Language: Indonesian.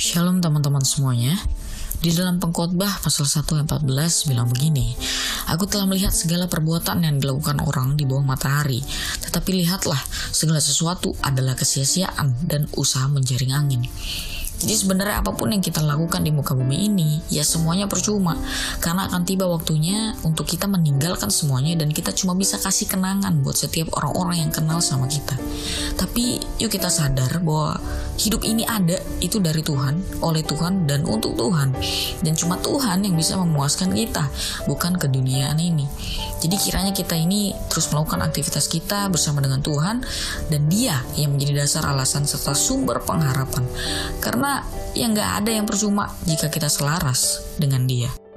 Shalom teman-teman semuanya. Di dalam pengkhotbah pasal 1 ayat 14 bilang begini, Aku telah melihat segala perbuatan yang dilakukan orang di bawah matahari, tetapi lihatlah segala sesuatu adalah kesia-siaan dan usaha menjaring angin. Jadi sebenarnya apa pun yang kita lakukan di muka bumi ini, ya semuanya percuma. Karena akan tiba waktunya untuk kita meninggalkan semuanya dan kita cuma bisa kasih kenangan buat setiap orang-orang yang kenal sama kita. Tapi yuk kita sadar bahwa hidup ini ada itu dari Tuhan, oleh Tuhan dan untuk Tuhan. Dan cuma Tuhan yang bisa memuaskan kita, bukan keduniaan ini. Jadi kiranya kita ini terus melakukan aktivitas kita bersama dengan Tuhan dan Dia yang menjadi dasar alasan serta sumber pengharapan. Karena yang nggak ada yang percuma jika kita selaras dengan Dia.